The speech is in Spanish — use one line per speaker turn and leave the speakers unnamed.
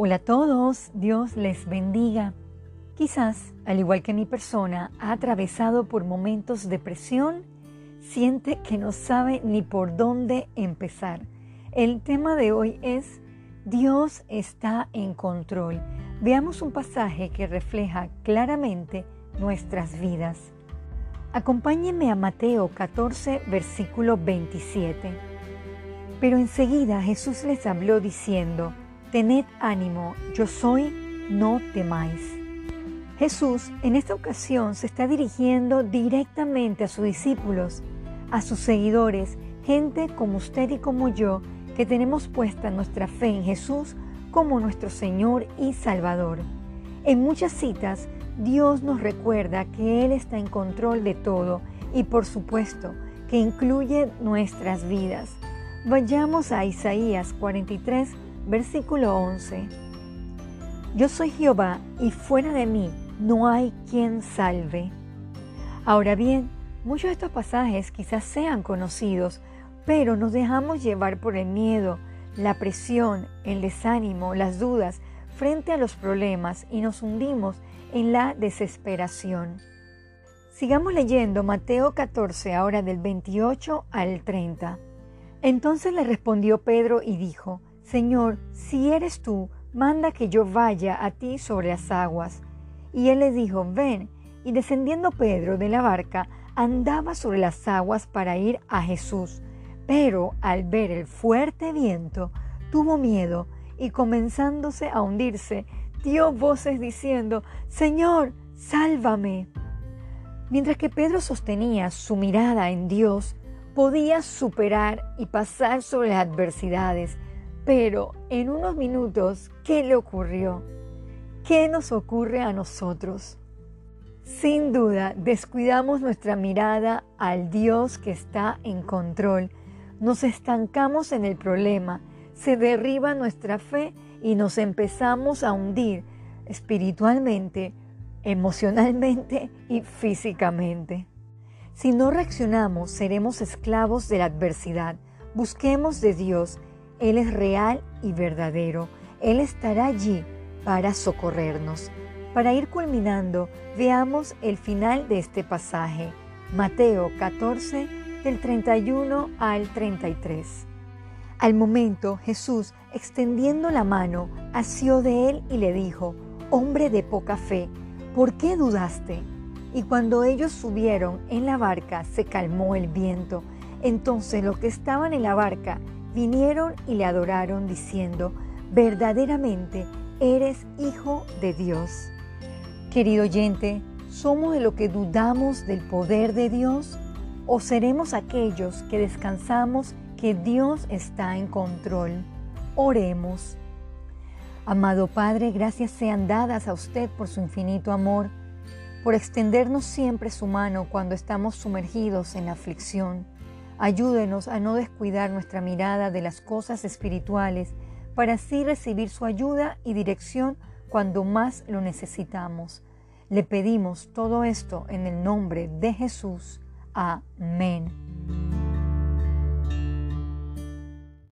Hola a todos, Dios les bendiga. Quizás, al igual que mi persona, ha atravesado por momentos de presión, siente que no sabe ni por dónde empezar. El tema de hoy es Dios está en control. Veamos un pasaje que refleja claramente nuestras vidas. Acompáñenme a Mateo 14, versículo 27. Pero enseguida Jesús les habló diciendo, Tened ánimo, yo soy, no temáis. Jesús en esta ocasión se está dirigiendo directamente a sus discípulos, a sus seguidores, gente como usted y como yo, que tenemos puesta nuestra fe en Jesús como nuestro Señor y Salvador. En muchas citas, Dios nos recuerda que Él está en control de todo y por supuesto que incluye nuestras vidas. Vayamos a Isaías 43, Versículo 11. Yo soy Jehová y fuera de mí no hay quien salve. Ahora bien, muchos de estos pasajes quizás sean conocidos, pero nos dejamos llevar por el miedo, la presión, el desánimo, las dudas frente a los problemas y nos hundimos en la desesperación. Sigamos leyendo Mateo 14, ahora del 28 al 30. Entonces le respondió Pedro y dijo, Señor, si eres tú, manda que yo vaya a ti sobre las aguas. Y él le dijo, ven. Y descendiendo Pedro de la barca, andaba sobre las aguas para ir a Jesús. Pero al ver el fuerte viento, tuvo miedo y comenzándose a hundirse, dio voces diciendo, Señor, sálvame. Mientras que Pedro sostenía su mirada en Dios, podía superar y pasar sobre las adversidades pero en unos minutos, ¿qué le ocurrió? ¿Qué nos ocurre a nosotros? Sin duda, descuidamos nuestra mirada al Dios que está en control. Nos estancamos en el problema, se derriba nuestra fe y nos empezamos a hundir espiritualmente, emocionalmente y físicamente. Si no reaccionamos, seremos esclavos de la adversidad. Busquemos de Dios él es real y verdadero. Él estará allí para socorrernos. Para ir culminando, veamos el final de este pasaje. Mateo 14, del 31 al 33. Al momento Jesús, extendiendo la mano, asió de él y le dijo, Hombre de poca fe, ¿por qué dudaste? Y cuando ellos subieron en la barca, se calmó el viento. Entonces los que estaban en la barca vinieron y le adoraron diciendo, verdaderamente eres hijo de Dios. Querido oyente, ¿somos de lo que dudamos del poder de Dios o seremos aquellos que descansamos que Dios está en control? Oremos. Amado Padre, gracias sean dadas a usted por su infinito amor, por extendernos siempre su mano cuando estamos sumergidos en aflicción Ayúdenos a no descuidar nuestra mirada de las cosas espirituales para así recibir su ayuda y dirección cuando más lo necesitamos. Le pedimos todo esto en el nombre de Jesús. Amén.